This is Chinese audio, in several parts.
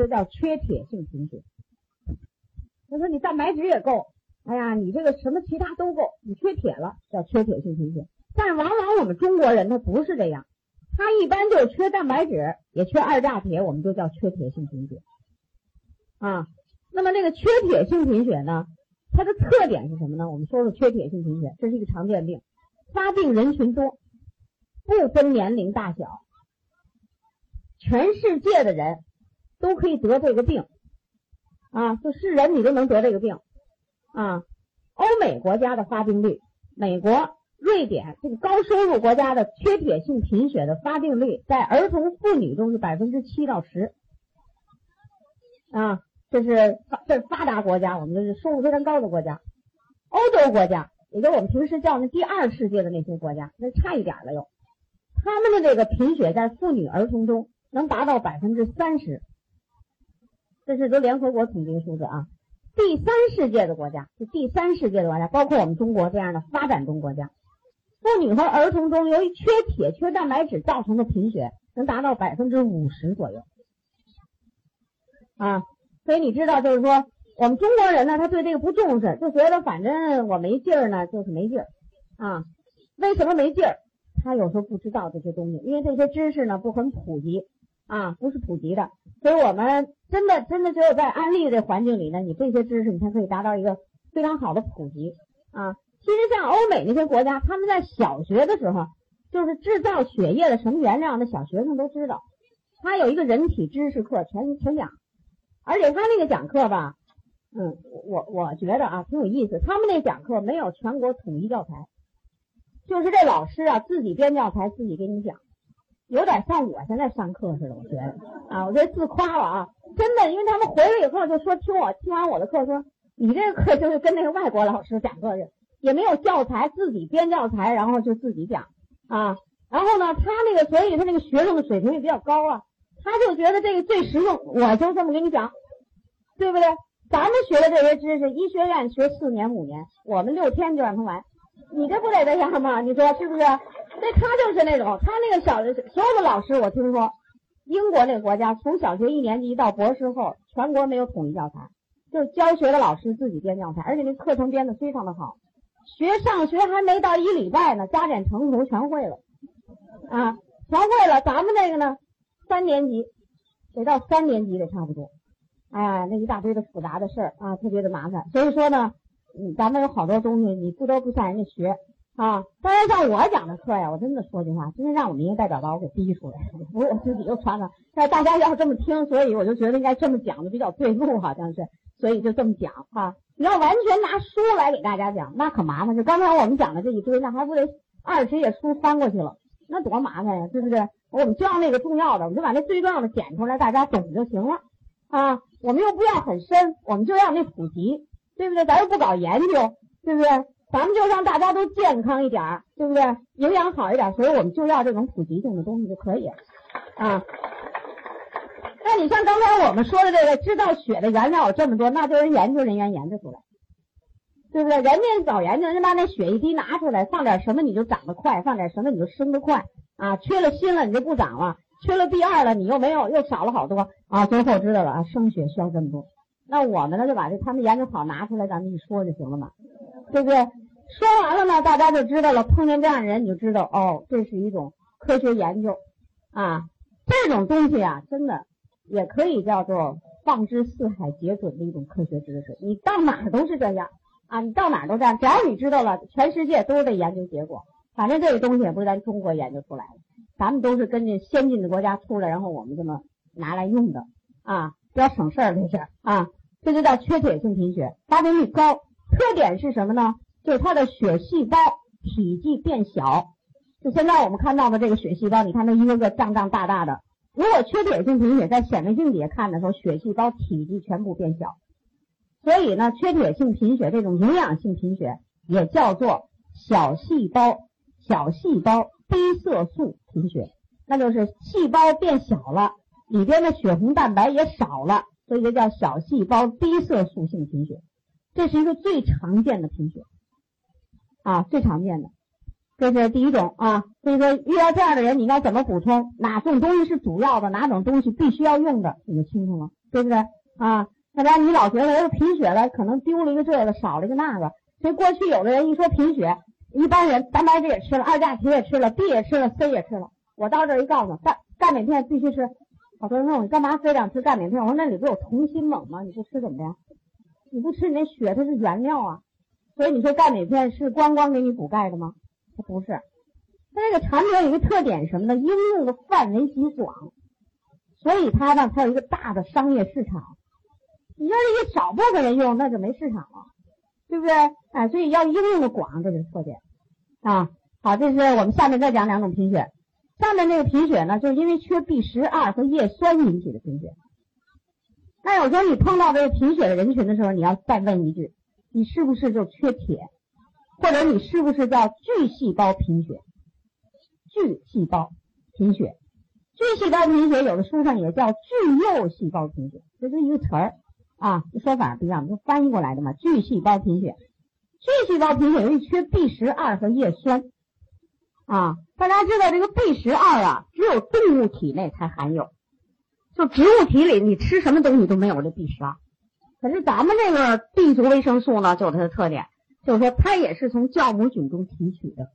就叫缺铁性贫血。他说你蛋白质也够，哎呀，你这个什么其他都够，你缺铁了，叫缺铁性贫血。但往往我们中国人他不是这样，他一般就是缺蛋白质，也缺二价铁，我们就叫缺铁性贫血。啊，那么这个缺铁性贫血呢，它的特点是什么呢？我们说说缺铁性贫血，这是一个常见病，发病人群多，不分年龄大小，全世界的人都可以得这个病，啊，就是人你都能得这个病，啊，欧美国家的发病率，美国、瑞典这个高收入国家的缺铁性贫血的发病率，在儿童妇女中是百分之七到十，啊。这是发这是发达国家，我们这是收入非常高的国家。欧洲国家，也就我们平时叫那第二世界的那些国家，那差一点了又。他们的这个贫血在妇女儿童中能达到百分之三十，这是都联合国统计的数字啊。第三世界的国家，就第三世界的国家，包括我们中国这样的发展中国家，妇女和儿童中由于缺铁、缺蛋白质造成的贫血能达到百分之五十左右，啊。所以你知道，就是说，我们中国人呢，他对这个不重视，就觉得反正我没劲儿呢，就是没劲儿啊。为什么没劲儿？他有时候不知道这些东西，因为这些知识呢不很普及啊，不是普及的。所以我们真的真的只有在安利的环境里呢，你这些知识你才可以达到一个非常好的普及啊。其实像欧美那些国家，他们在小学的时候，就是制造血液的什么原料，那小学生都知道。他有一个人体知识课，全全讲。而且他那个讲课吧，嗯，我我觉得啊挺有意思。他们那讲课没有全国统一教材，就是这老师啊自己编教材自己给你讲，有点像我现在上课似的。我觉得啊，我这自夸了啊，真的，因为他们回来以后就说听我听完我的课，说你这个课就是跟那个外国老师讲课似的，也没有教材，自己编教材，然后就自己讲啊。然后呢，他那个所以他那个学生的水平也比较高啊。他就觉得这个最实用，我就这么跟你讲，对不对？咱们学的这些知识，医学院学四年五年，我们六天就让他完，你这不得这样吗？你说是不是？那他就是那种，他那个小的所有的老师，我听说，英国那个国家从小学一年级到博士后，全国没有统一教材，就是教学的老师自己编教材，而且那课程编的非常的好，学上学还没到一礼拜呢，加减乘除全会了，啊，全会了。咱们这个呢？三年级得到三年级得差不多，哎呀，那一大堆的复杂的事儿啊，特别的麻烦。所以说呢，嗯，咱们有好多东西你不得不向人家学啊。当然，像我讲的课呀，我真的说句话，真的让我们一个代表把我给逼出来，不是我自己又传了。但大家要这么听，所以我就觉得应该这么讲的比较对路，好像是，所以就这么讲哈。你要完全拿书来给大家讲，那可麻烦。就刚才我们讲的这一堆，那还不得二十页书翻过去了，那多麻烦呀，对不对？我们就要那个重要的，我们就把那最重要的剪出来，大家懂就行了啊。我们又不要很深，我们就要那普及，对不对？咱又不搞研究，对不对？咱们就让大家都健康一点儿，对不对？营养好一点，所以我们就要这种普及性的东西就可以啊。那你像刚才我们说的这个，制造血的原料有这么多，那就是研究人员研究出来，对不对？人家早研究，人家把那血一滴拿出来，放点什么你就长得快，放点什么你就生得快。啊，缺了锌了你就不长了，缺了 B 二了你又没有，又少了好多啊。最后知道了啊，生血需要这么多，那我们呢就把这他们研究好拿出来，咱们一说就行了嘛，对不对？说完了呢，大家就知道了。碰见这样的人，你就知道哦，这是一种科学研究啊。这种东西啊，真的也可以叫做放之四海皆准的一种科学知识。你到哪儿都是这样啊，你到哪儿都这样，只要你知道了，全世界都是这研究结果。反正这个东西也不是咱中国研究出来的，咱们都是跟着先进的国家出来，然后我们这么拿来用的啊，比较省事儿这是啊，这就叫缺铁性贫血，发病率高，特点是什么呢？就是它的血细胞体积变小，就现在我们看到的这个血细胞，你看它一个个胀胀大大的。如果缺铁性贫血在显微镜底下看的时候，血细胞体积全部变小，所以呢，缺铁性贫血这种营养性贫血也叫做小细胞。小细胞低色素贫血，那就是细胞变小了，里边的血红蛋白也少了，所以就叫小细胞低色素性贫血。这是一个最常见的贫血啊，最常见的，这是第一种啊。所以说遇到这样的人，你应该怎么补充？哪种东西是主要的？哪种东西必须要用的？你就清楚了对不对啊？要不然你老觉得贫血了，可能丢了一个这个，少了一个那个。所以过去有的人一说贫血，一般人蛋白质也吃了，二价铁也吃了，B 也吃了，C 也吃了。我到这儿一告诉钙钙镁片必须吃。好多人问我你干嘛非得吃钙镁片？我说那里不有同心锰吗？你不吃怎么的？你不吃你那血它是原料啊。所以你说钙镁片是光光给你补钙的吗？它不是。它这个产品有一个特点什么呢？应用的范围极广，所以它呢它有一个大的商业市场。你要是一少部分人用，那就没市场了，对不对？哎，所以要应用的广，这就是特点啊。好，这是我们下面再讲两种贫血。下面那个贫血呢，就是因为缺 B 十二和叶酸引起的贫血。那有时候你碰到这个贫血的人群的时候，你要再问一句：你是不是就缺铁？或者你是不是叫巨细胞贫血？巨细胞贫血，巨细胞贫血有的书上也叫巨幼细胞贫血，这是一个词儿。啊，说法不一样，就翻译过来的嘛。巨细胞贫血，巨细胞贫血由于缺 B 十二和叶酸啊。大家知道这个 B 十二啊，只有动物体内才含有，就植物体里你吃什么东西都没有这 B 十二。可是咱们这个 B 族维生素呢，就有它的特点，就是说它也是从酵母菌中提取的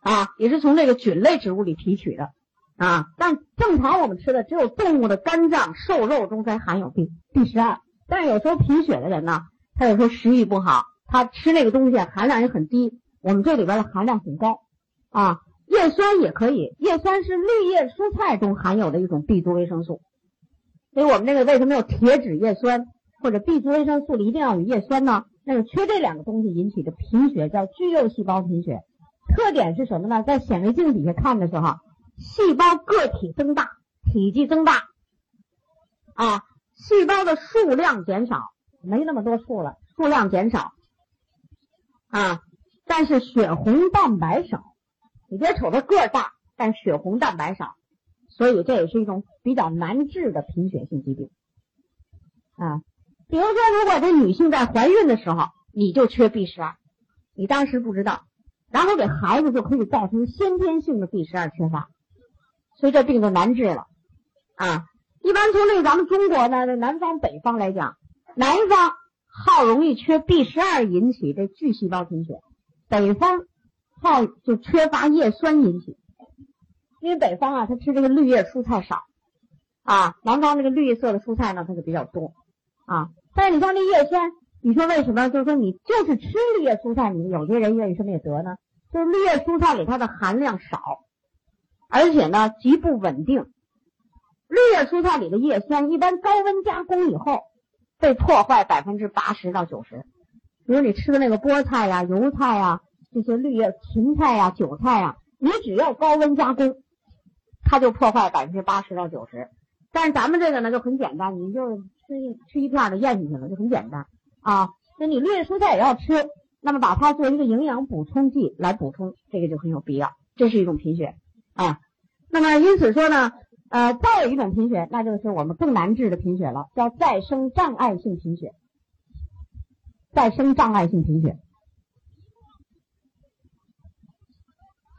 啊，也是从这个菌类植物里提取的啊。但正常我们吃的只有动物的肝脏、瘦肉中才含有 B B 十二。但是有时候贫血的人呢，他有时候食欲不好，他吃那个东西含量也很低。我们这里边的含量很高啊，叶酸也可以，叶酸是绿叶蔬菜中含有的一种 B 族维生素。所以我们这个为什么有铁质叶酸或者 B 族维生素里一定要有叶酸呢？那个缺这两个东西引起的贫血叫巨幼细胞贫血，特点是什么呢？在显微镜底下看的时候，细胞个体增大，体积增大啊。细胞的数量减少，没那么多数了，数量减少啊，但是血红蛋白少。你别瞅它个儿大，但血红蛋白少，所以这也是一种比较难治的贫血性疾病啊。比如说，如果这女性在怀孕的时候你就缺 B 十二，你当时不知道，然后给孩子就可以造成先天性的 B 十二缺乏，所以这病就难治了啊。一般从这咱们中国呢，南方北方来讲，南方好容易缺 B 十二引起这巨细胞贫血，北方好就缺乏叶酸引起，因为北方啊，它吃这个绿叶蔬菜少啊，南方这个绿色的蔬菜呢，它就比较多啊。但是你像这叶酸，你说为什么？就是说你就是吃绿叶蔬菜，你有些人愿意什么也得呢？就是绿叶蔬菜里它的含量少，而且呢极不稳定。绿叶蔬菜里的叶酸一般高温加工以后被破坏百分之八十到九十，比如你吃的那个菠菜呀、油菜呀、这些绿叶芹菜呀、韭菜呀，你只要高温加工，它就破坏百分之八十到九十。但是咱们这个呢就很简单，你就吃一吃一片就咽进去了，就很简单啊。那你绿叶蔬菜也要吃，那么把它作为一个营养补充剂来补充，这个就很有必要。这是一种贫血啊。那么因此说呢。呃，再有一种贫血，那就是我们更难治的贫血了，叫再生障碍性贫血。再生障碍性贫血，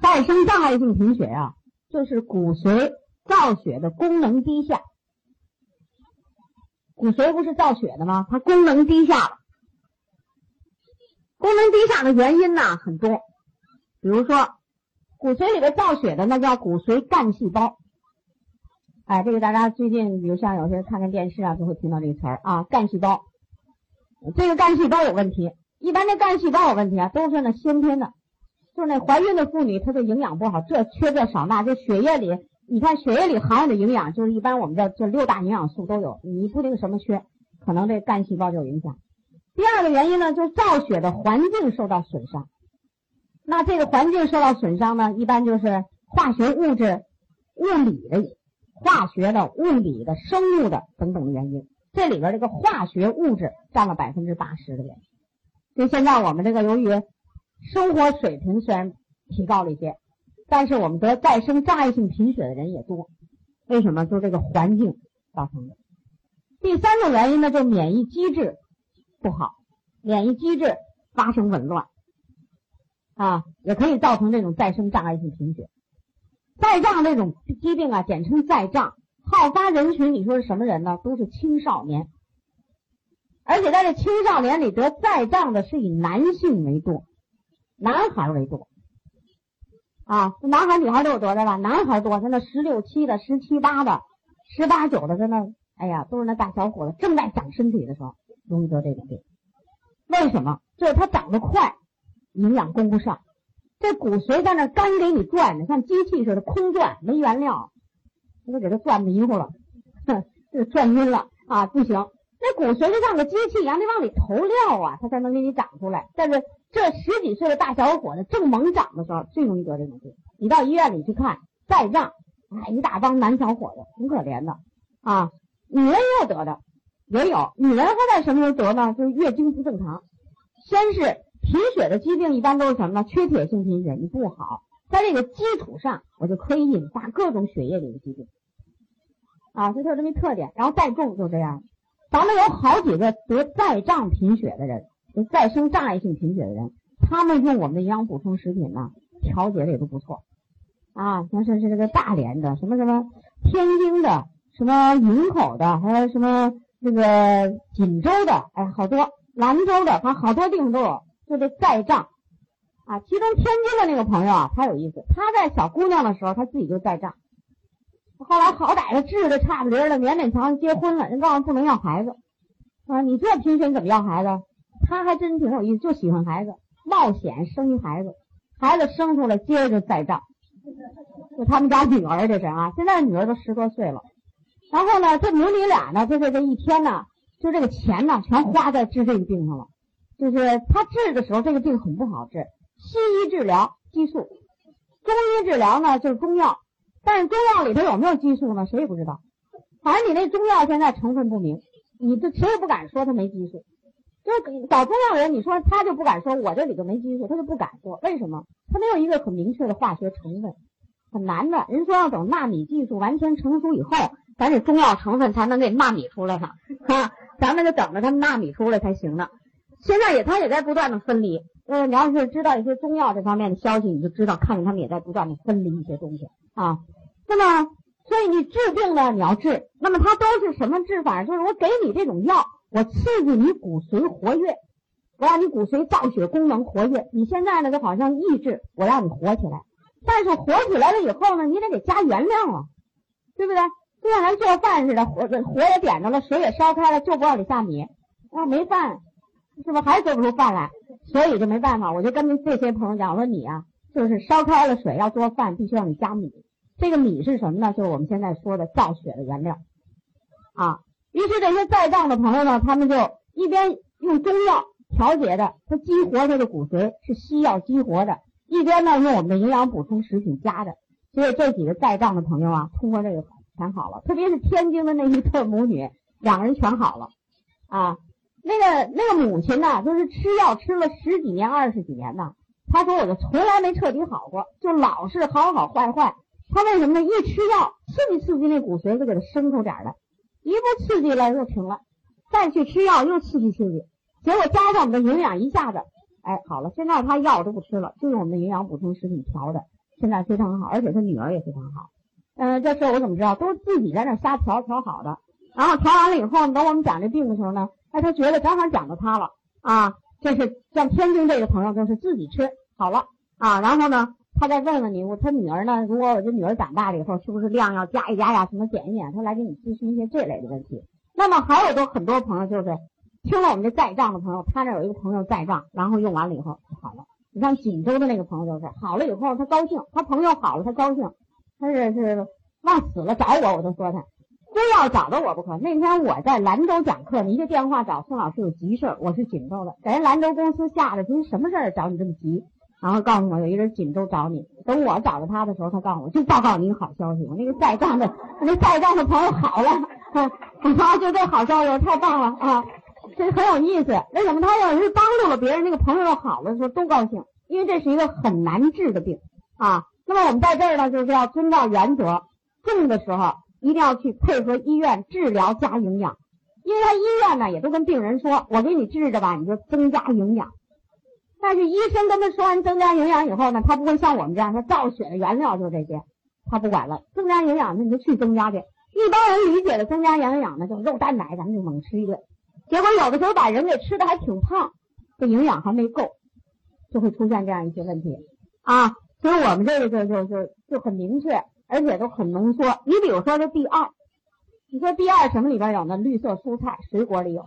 再生障碍性贫血啊，就是骨髓造血的功能低下。骨髓不是造血的吗？它功能低下了。功能低下的原因呢很多，比如说骨髓里边造血的那叫骨髓干细胞。哎，这个大家最近，比如像有些看看电视啊，就会听到这个词儿啊，干细胞。这个干细胞有问题，一般的干细胞有问题啊，都是那先天的，就是那怀孕的妇女，她的营养不好，这缺这少那，就血液里，你看血液里含有的营养，就是一般我们叫这六大营养素都有，你不定什么缺，可能这干细胞就有影响。第二个原因呢，就是造血的环境受到损伤，那这个环境受到损伤呢，一般就是化学物质、物理的。化学的、物理的、生物的等等的原因，这里边这个化学物质占了百分之八十的原因。就现在我们这个由于生活水平虽然提高了一些，但是我们得再生障碍性贫血的人也多。为什么？就这个环境造成的。第三种原因呢，就免疫机制不好，免疫机制发生紊乱啊，也可以造成这种再生障碍性贫血。再障这种疾病啊，简称再障，好发人群，你说是什么人呢？都是青少年，而且在这青少年里得再障的是以男性为多，男孩为多。啊，男孩女孩都有得的吧？男孩多，现在十六七的、十七八的、十八九的，在那，哎呀，都是那大小伙子正在长身体的时候，容易得这种病。为什么？就是他长得快，营养供不上，这骨髓在那干给你转着，像机器似的空转，没原料。这都给他转迷糊了，哼，这转晕了啊！不行，那骨髓就像个机器一样，得往里投料啊，它才能给你长出来。但是这十几岁的大小伙子正猛长的时候，最容易得这种病。你到医院里去看，再胀，哎，一大帮男小伙子，挺可怜的啊。女人也有得的，也有。女人会在什么时候得呢？就是月经不正常。先是贫血的疾病，一般都是什么呢？缺铁性贫血，你不好，在这个基础上，我就可以引发各种血液里的疾病。啊，所以它有这么一特点，然后再重就这样。咱们有好几个得再障贫血的人，再生障碍性贫血的人，他们用我们的营养补充食品呢，调节的也都不错。啊，像是是这个大连的，什么什么天津的，什么营口的，还有什么那个锦州的，哎，好多兰州的，反正好多地方都有，就这再障。啊，其中天津的那个朋友啊，他有意思，他在小姑娘的时候，他自己就再障。后来好歹的治的差不离了，勉勉强强结婚了。人告诉不能要孩子，啊，你这贫血怎么要孩子？他还真挺有意思，就喜欢孩子，冒险生一孩子，孩子生出来接着再账。就他们家女儿这是啊，现在女儿都十多岁了。然后呢，这母女俩呢，就是这一天呢，就这个钱呢，全花在治这个病上了。就是他治的时候，这个病很不好治，西医治疗激素，中医治疗呢就是中药。但是中药里头有没有激素呢？谁也不知道。反正你那中药现在成分不明，你这谁也不敢说它没激素。就是搞中药的人，你说他就不敢说我这里头没激素，他就不敢说。为什么？他没有一个很明确的化学成分，很难的。人说要等纳米技术完全成熟以后，咱这中药成分才能给纳米出来呢。啊，咱们就等着他们纳米出来才行呢。现在也他也在不断的分离。呃，你要是知道一些中药这方面的消息，你就知道，看见他们也在不断的分离一些东西啊。那么，所以你治病呢，你要治，那么它都是什么治法？就是我给你这种药，我刺激你骨髓活跃，我让你骨髓造血功能活跃。你现在呢，就好像抑制，我让你活起来。但是活起来了以后呢，你得给加原料啊，对不对？就像咱做饭似的，火火也点着了，水也烧开了，就不往里下米，那没饭，是不是还做不出饭来？所以就没办法，我就跟这些朋友讲，我说你啊，就是烧开了水要做饭，必须让你加米。这个米是什么呢？就是我们现在说的造血的原料，啊，于是这些在藏的朋友呢，他们就一边用中药调节着，他激活他的骨髓是西药激活的，一边呢用我们的营养补充食品加的，所以这几个在藏的朋友啊，通过这个全好了，特别是天津的那一对母女，两个人全好了，啊，那个那个母亲呢，就是吃药吃了十几年、二十几年呢，她说我就从来没彻底好过，就老是好好坏坏。他为什么呢？一吃药刺激刺激那骨髓，就给他生出点来，一不刺激了又停了，再去吃药又刺激刺激，结果加上我们的营养一下子，哎，好了。现在他药都不吃了，就用我们的营养补充食品调的，现在非常好，而且他女儿也非常好。嗯，这事我怎么知道？都是自己在那瞎调调好的。然后调完了以后，等我们讲这病的时候呢，哎，他觉得正好讲到他了啊。这是像天津这个朋友，就是自己吃好了啊，然后呢。他再问问你，我他女儿呢？如果我这女儿长大了以后，是不是量要加一加呀？什么减一减？他来给你咨询一些这类的问题。那么还有都很多朋友就是听了我们这在账的朋友，他那有一个朋友在账，然后用完了以后好了。你像锦州的那个朋友就是好了以后他高兴，他朋友好了他高兴，他是是往死了找我，我都说他非要找到我不可。那天我在兰州讲课，你一个电话找宋老师有急事，我是锦州的，给人兰州公司吓得，说什么事儿找你这么急？然后告诉我有一人锦州找你，等我找到他的时候，他告诉我就报告你一个好消息，我那个在账的那在账的朋友好了，啊，就这好消息太棒了啊，这很有意思。为什么他要是帮助了别人，那个朋友好了的时候都高兴？因为这是一个很难治的病啊。那么我们在这儿呢，就是要遵照原则，重的时候一定要去配合医院治疗加营养，因为他医院呢也都跟病人说，我给你治着吧，你就增加营养。但是医生跟他说完增加营养以后呢，他不会像我们这样，他造血的原料就是这些，他不管了。增加营养，那你就去增加去。一般人理解的增加营养呢，就肉蛋奶，咱们就猛吃一顿。结果有的时候把人给吃的还挺胖，这营养还没够，就会出现这样一些问题啊。所以我们这个就就就就很明确，而且都很浓缩。你比如说这 B 二，你说 B 二什么里边有呢？绿色蔬菜、水果里有。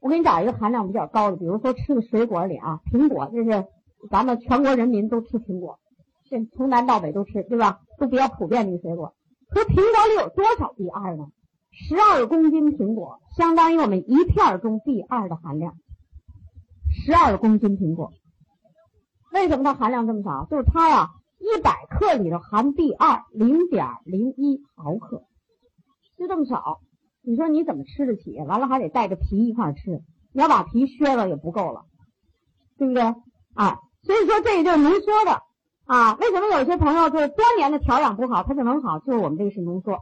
我给你找一个含量比较高的，比如说吃的水果里啊，苹果，这是咱们全国人民都吃苹果，这从南到北都吃，对吧？都比较普遍的一个水果。可苹果里有多少 B 二呢？十二公斤苹果相当于我们一片中 B 二的含量。十二公斤苹果，为什么它含量这么少？就是它呀，一百克里头含 B 二零点零一毫克，就这么少。你说你怎么吃得起？完了还得带着皮一块吃，你要把皮削了也不够了，对不对？啊，所以说这也就是浓缩的啊。为什么有些朋友就是多年的调养不好，他就能好？就是我们这个是浓缩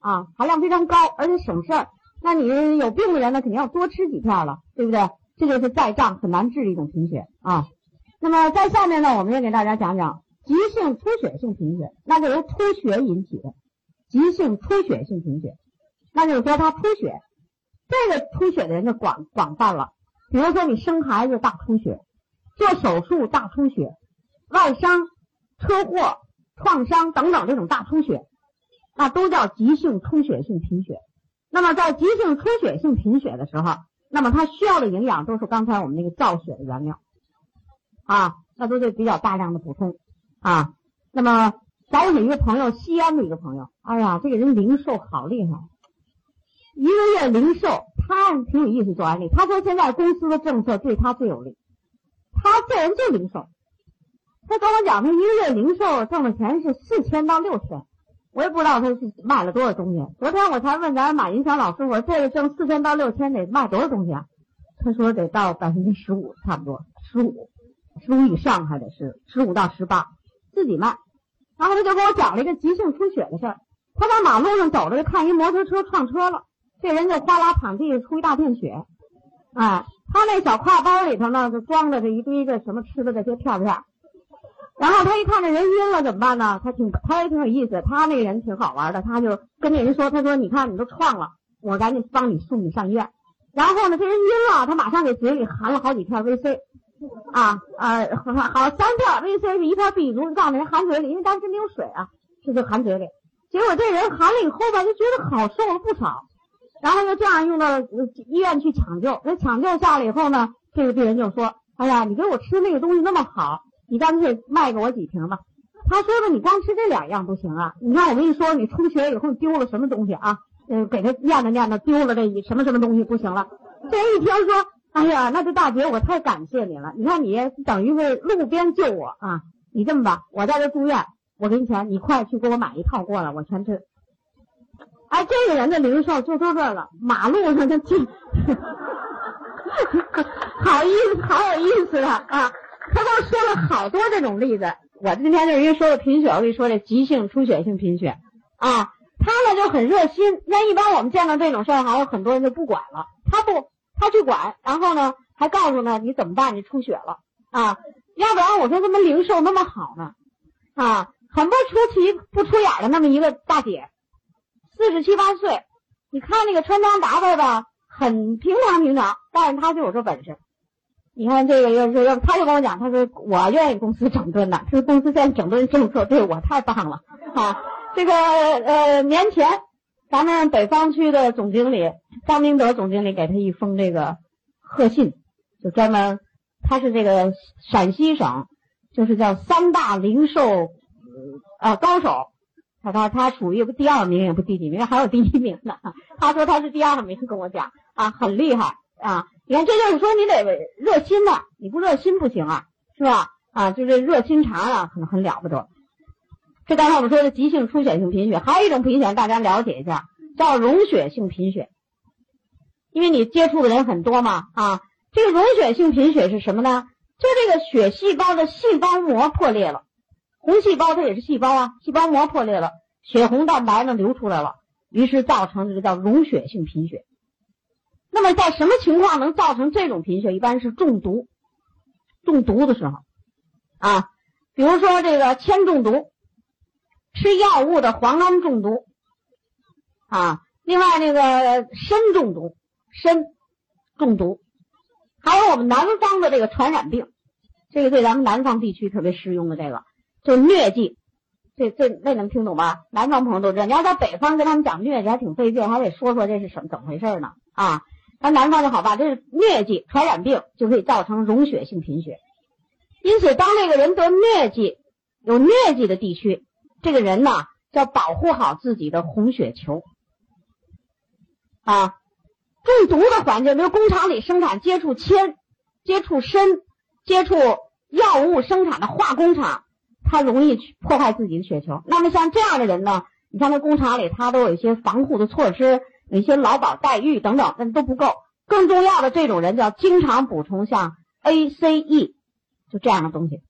啊，含量非常高，而且省事儿。那你有病的人呢，肯定要多吃几片了，对不对？这就是在胀很难治的一种贫血啊。那么在下面呢，我们也给大家讲讲急性出血性贫血，那就由出血引起的急性出血性贫血。那就是说，他出血，这个出血的人就广广泛了。比如说，你生孩子大出血，做手术大出血，外伤、车祸、创伤等等这种大出血，那都叫急性出血性贫血。那么，在急性出血性贫血的时候，那么他需要的营养都是刚才我们那个造血的原料啊，那都得比较大量的补充啊。那么，咱有一个朋友，西安的一个朋友，哎呀，这个人零售好厉害。一个月零售，他挺有意思做安利。他说现在公司的政策对他最有利。他这人就零售，他跟我讲，他一个月零售挣的钱是四千到六千。我也不知道他是卖了多少东西。昨天我才问咱马云祥老师，我说这个挣四千到六千得卖多少东西啊？他说得到百分之十五，差不多十五，十五以上还得是十五到十八自己卖。然后他就跟我讲了一个急性出血的事儿。他在马路上走着，看一摩托车撞车了。这人就哗啦躺地上出一大片血，啊，他那小挎包里头呢就装着这一堆这什么吃的这些片片，然后他一看这人晕了怎么办呢？他挺他也挺有意思，他那个人挺好玩的，他就跟那人说，他说你看你都撞了，我赶紧帮你送你上医院。然后呢，这人晕了，他马上给嘴里含了好几片 VC，啊啊好好三片 VC 是一片避毒，告诉人含嘴里，因为当时没有水啊，这就含嘴里。结果这人含了以后吧，就觉得好受了不少。然后就这样用到医院去抢救，那抢救下来以后呢，这个病人就说：“哎呀，你给我吃那个东西那么好，你干脆卖给我几瓶吧。”他说的：“你光吃这两样不行啊！你看我跟你说，你出血以后丢了什么东西啊？呃，给他念叨念叨，丢了这什么什么东西不行了。”这一听说：“哎呀，那这大姐我太感谢你了！你看你等于是路边救我啊！你这么吧，我在这住院，我给你钱，你快去给我买一套过来，我全吃。”哎，这个人的零售就到这儿了，马路上就进，好意思，好有意思啊！啊，他都说了好多这种例子。我今天就是因为说了贫血，我跟你说这急性出血性贫血啊，他呢就很热心。那一般我们见到这种事儿，还有很多人就不管了，他不，他去管，然后呢还告诉呢你怎么办？你出血了啊？要不然我说怎么零售那么好呢？啊，很不出奇、不出眼的那么一个大姐。四十七八岁，你看那个穿装打扮吧，很平常平常，但是他就有这本事。你看这个要是要，他就跟我讲，他说我愿意公司整顿的，他说公司现在整顿政策对我太棒了啊。这个呃年前，咱们北方区的总经理张明德总经理给他一封这个贺信，就专门他是这个陕西省，就是叫三大零售呃高手。他他他属于第二名也不第几名，还有第一名呢。他说他是第二名，跟我讲啊，很厉害啊。你看，这就是说你得热心呐，你不热心不行啊，是吧？啊，就是热心肠啊，很很了不得。这刚才我们说的急性出血性贫血，还有一种贫血，大家了解一下，叫溶血性贫血。因为你接触的人很多嘛啊，这个溶血性贫血是什么呢？就这个血细胞的细胞膜破裂了。红细胞它也是细胞啊，细胞膜破裂了，血红蛋白呢流出来了，于是造成这个叫溶血性贫血。那么在什么情况能造成这种贫血？一般是中毒，中毒的时候啊，比如说这个铅中毒，吃药物的磺胺中毒，啊。另外那个砷中毒，砷中毒，还有我们南方的这个传染病，这个对咱们南方地区特别适用的这个，就疟疾。这这那能听懂吗？南方朋友都知道，你要在北方跟他们讲疟疾还挺费劲，还得说说这是什么怎么回事呢？啊，咱南方就好办，这是疟疾传染病就可以造成溶血性贫血。因此，当这个人得疟疾，有疟疾的地区，这个人呢要保护好自己的红血球。啊，中毒的环境，比如工厂里生产接触铅、接触砷、接触药物生产的化工厂。他容易去破坏自己的血球。那么像这样的人呢？你像那工厂里，他都有一些防护的措施，有一些劳保待遇等等，那都不够。更重要的，这种人就要经常补充像 ACE，就这样的东西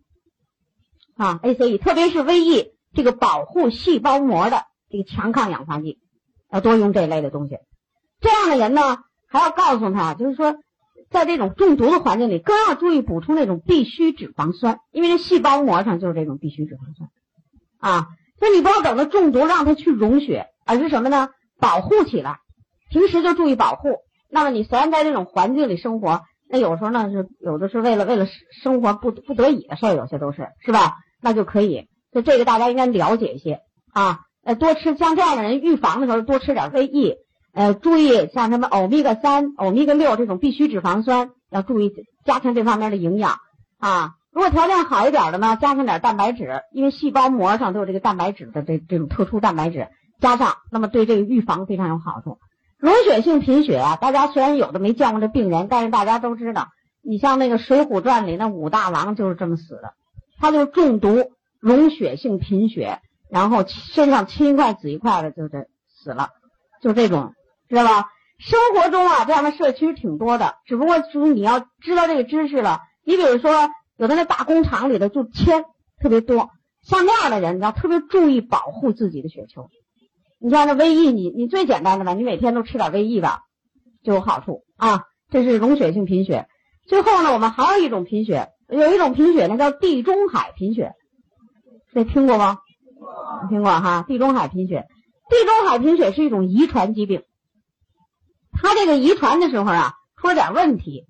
啊，ACE，特别是 VE 这个保护细胞膜的这个强抗氧化剂，要多用这一类的东西。这样的人呢，还要告诉他，就是说。在这种中毒的环境里，更要注意补充那种必需脂肪酸，因为这细胞膜上就是这种必需脂肪酸，啊，所以你不要等到中毒让它去溶血，而是什么呢？保护起来，平时就注意保护。那么你虽然在这种环境里生活，那有时候呢是有的是为了为了生活不不得已的事儿，有些都是是吧？那就可以，就这个大家应该了解一些啊，呃，多吃像这样的人预防的时候多吃点 VE。呃，注意像什么欧米伽三、欧米伽六这种必需脂肪酸，要注意加强这方面的营养啊。如果条件好一点的呢，加上点蛋白质，因为细胞膜上都有这个蛋白质的这这种特殊蛋白质，加上那么对这个预防非常有好处。溶血性贫血啊，大家虽然有的没见过这病人，但是大家都知道，你像那个《水浒传》里那武大郎就是这么死的，他就中毒溶血性贫血，然后身上青一块紫一块的，就这死了，就这种。知道吧？生活中啊，这样的社区挺多的，只不过就是你要知道这个知识了。你比如说，有的那大工厂里的就铅特别多，像那样的人，你要特别注意保护自己的血球。你像那 VE，你你最简单的吧，你每天都吃点 VE 吧，就有好处啊。这是溶血性贫血。最后呢，我们还有一种贫血，有一种贫血呢叫地中海贫血，这听过吗？听过哈，地中海贫血。地中海贫血是一种遗传疾病。这个遗传的时候啊，出了点问题，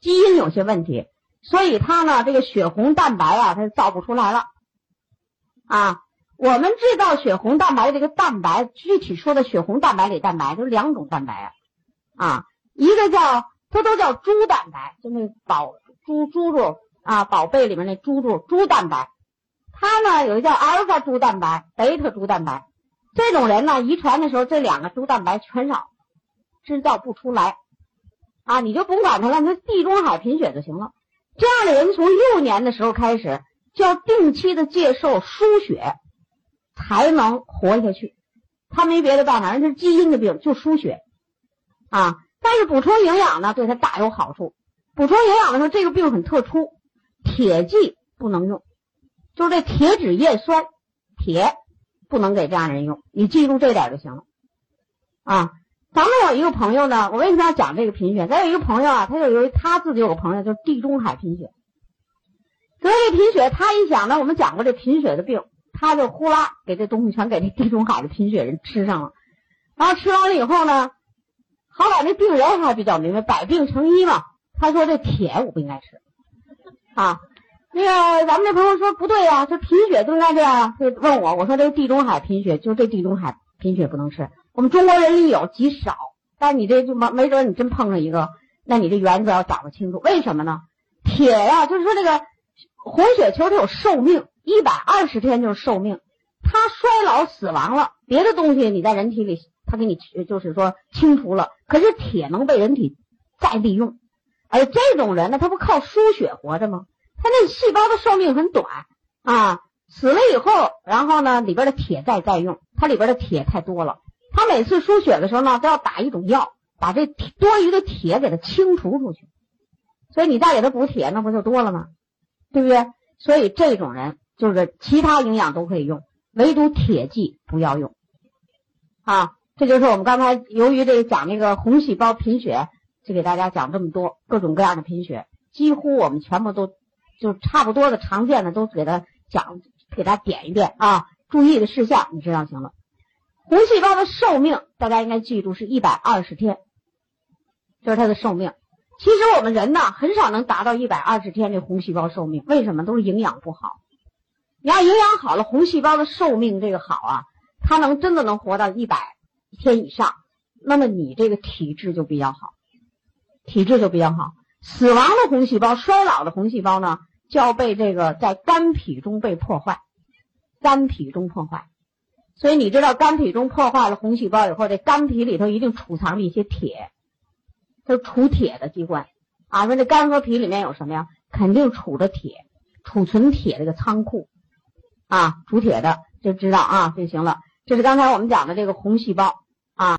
基因有些问题，所以他呢，这个血红蛋白啊，它造不出来了。啊，我们制造血红蛋白这个蛋白，具体说的血红蛋白里蛋白就两种蛋白啊，啊，一个叫它都叫猪蛋白，就那宝猪猪猪啊，宝贝里面那猪猪猪蛋白，它呢有一个叫阿尔法猪蛋白、贝塔猪蛋白，这种人呢，遗传的时候这两个猪蛋白全少。制造不出来啊，你就甭管他了，他地中海贫血就行了。这样的人从幼年的时候开始就要定期的接受输血，才能活下去。他没别的办法，人是基因的病，就输血啊。但是补充营养呢，对他大有好处。补充营养的时候，这个病很特殊，铁剂不能用，就是这铁脂叶酸，铁不能给这样人用。你记住这点就行了啊。咱们有一个朋友呢，我为什么要讲这个贫血？咱有一个朋友啊，他就由于他自己有个朋友，就是地中海贫血。得这贫血，他一想呢，我们讲过这贫血的病，他就呼啦给这东西全给这地中海的贫血人吃上了。然后吃完了以后呢，好歹那病人还比较明白，百病成医嘛。他说这铁我不应该吃啊。那个咱们这朋友说不对呀，这贫血都应该这样。就问我，我说这地中海贫血就这地中海贫血不能吃。我们中国人里有极少，但你这就没没准你真碰上一个，那你这原则要掌握清楚。为什么呢？铁呀，就是说这个红血球它有寿命，一百二十天就是寿命，它衰老死亡了，别的东西你在人体里它给你就是说清除了，可是铁能被人体再利用，而这种人呢，他不靠输血活着吗？他那细胞的寿命很短啊，死了以后，然后呢里边的铁再再用，它里边的铁太多了。他每次输血的时候呢，都要打一种药，把这多余的铁给它清除出去。所以你再给他补铁，那不就多了吗？对不对？所以这种人就是其他营养都可以用，唯独铁剂不要用。啊，这就是我们刚才由于这个讲那个红细胞贫血，就给大家讲这么多各种各样的贫血，几乎我们全部都就差不多的常见的都给他讲，给他点一遍啊，注意的事项你知道行了。红细胞的寿命大家应该记住是一百二十天，这是它的寿命。其实我们人呢很少能达到一百二十天这红细胞寿命，为什么？都是营养不好。你要营养好了，红细胞的寿命这个好啊，它能真的能活到一百天以上，那么你这个体质就比较好，体质就比较好。死亡的红细胞、衰老的红细胞呢，就要被这个在肝脾中被破坏，肝脾中破坏。所以你知道，肝体中破坏了红细胞以后，这肝脾里头一定储藏着一些铁，它是储铁的机关啊。说这肝和脾里面有什么呀？肯定储着铁，储存铁这个仓库啊，储铁的就知道啊就行了。这是刚才我们讲的这个红细胞。